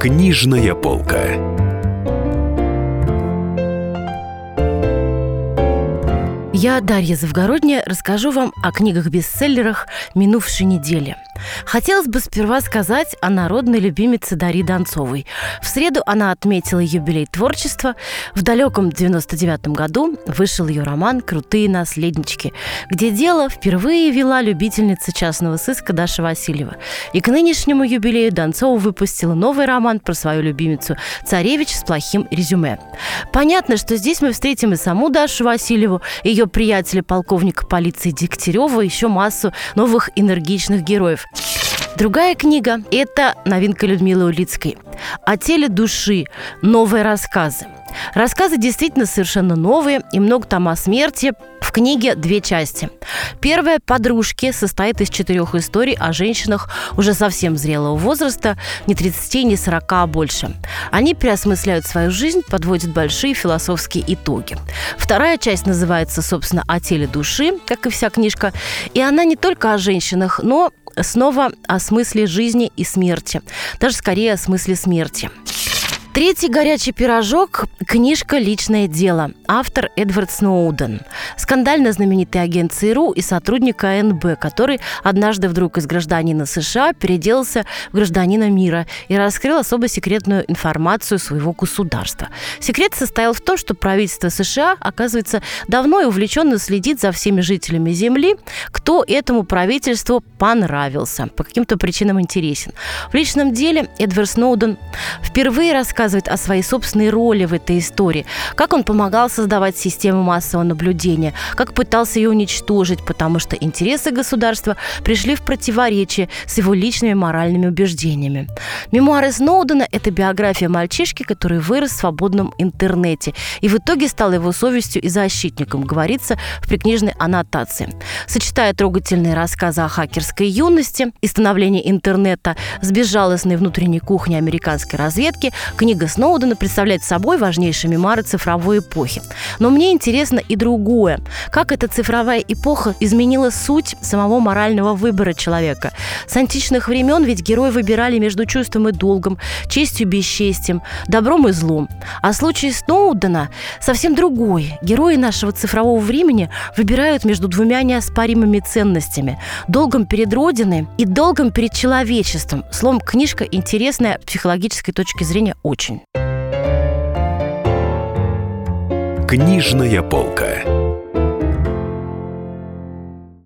Книжная полка. Я, Дарья Завгородняя, расскажу вам о книгах-бестселлерах минувшей недели – Хотелось бы сперва сказать о народной любимице Дарьи Донцовой. В среду она отметила юбилей творчества. В далеком 99 году вышел ее роман «Крутые наследнички», где дело впервые вела любительница частного сыска Даша Васильева. И к нынешнему юбилею Донцова выпустила новый роман про свою любимицу «Царевич с плохим резюме». Понятно, что здесь мы встретим и саму Дашу Васильеву, ее приятеля полковника полиции Дегтярева, еще массу новых энергичных героев. Другая книга – это новинка Людмилы Улицкой «О теле души. Новые рассказы». Рассказы действительно совершенно новые, и много там о смерти. В книге две части. Первая «Подружки» состоит из четырех историй о женщинах уже совсем зрелого возраста, не 30, не 40, а больше. Они переосмысляют свою жизнь, подводят большие философские итоги. Вторая часть называется, собственно, «О теле души», как и вся книжка. И она не только о женщинах, но снова о смысле жизни и смерти. Даже скорее о смысле смерти. Третий горячий пирожок – книжка «Личное дело». Автор Эдвард Сноуден. Скандально знаменитый агент ЦРУ и сотрудник АНБ, который однажды вдруг из гражданина США переделался в гражданина мира и раскрыл особо секретную информацию своего государства. Секрет состоял в том, что правительство США, оказывается, давно и увлеченно следит за всеми жителями Земли, кто этому правительству понравился, по каким-то причинам интересен. В личном деле Эдвард Сноуден впервые рассказал рассказывает о своей собственной роли в этой истории, как он помогал создавать систему массового наблюдения, как пытался ее уничтожить, потому что интересы государства пришли в противоречие с его личными моральными убеждениями. Мемуары Сноудена – это биография мальчишки, который вырос в свободном интернете и в итоге стал его совестью и защитником, говорится в прикнижной аннотации. Сочетая трогательные рассказы о хакерской юности и становлении интернета с безжалостной внутренней кухней американской разведки, книга Книга Сноудена представляет собой важнейшие мемуары цифровой эпохи. Но мне интересно и другое. Как эта цифровая эпоха изменила суть самого морального выбора человека. С античных времен ведь герои выбирали между чувством и долгом, честью и бесчестием, добром и злом. А случай Сноудена совсем другой. Герои нашего цифрового времени выбирают между двумя неоспоримыми ценностями – долгом перед Родиной и долгом перед человечеством. Словом, книжка интересная с психологической точки зрения очень. Книжная полка.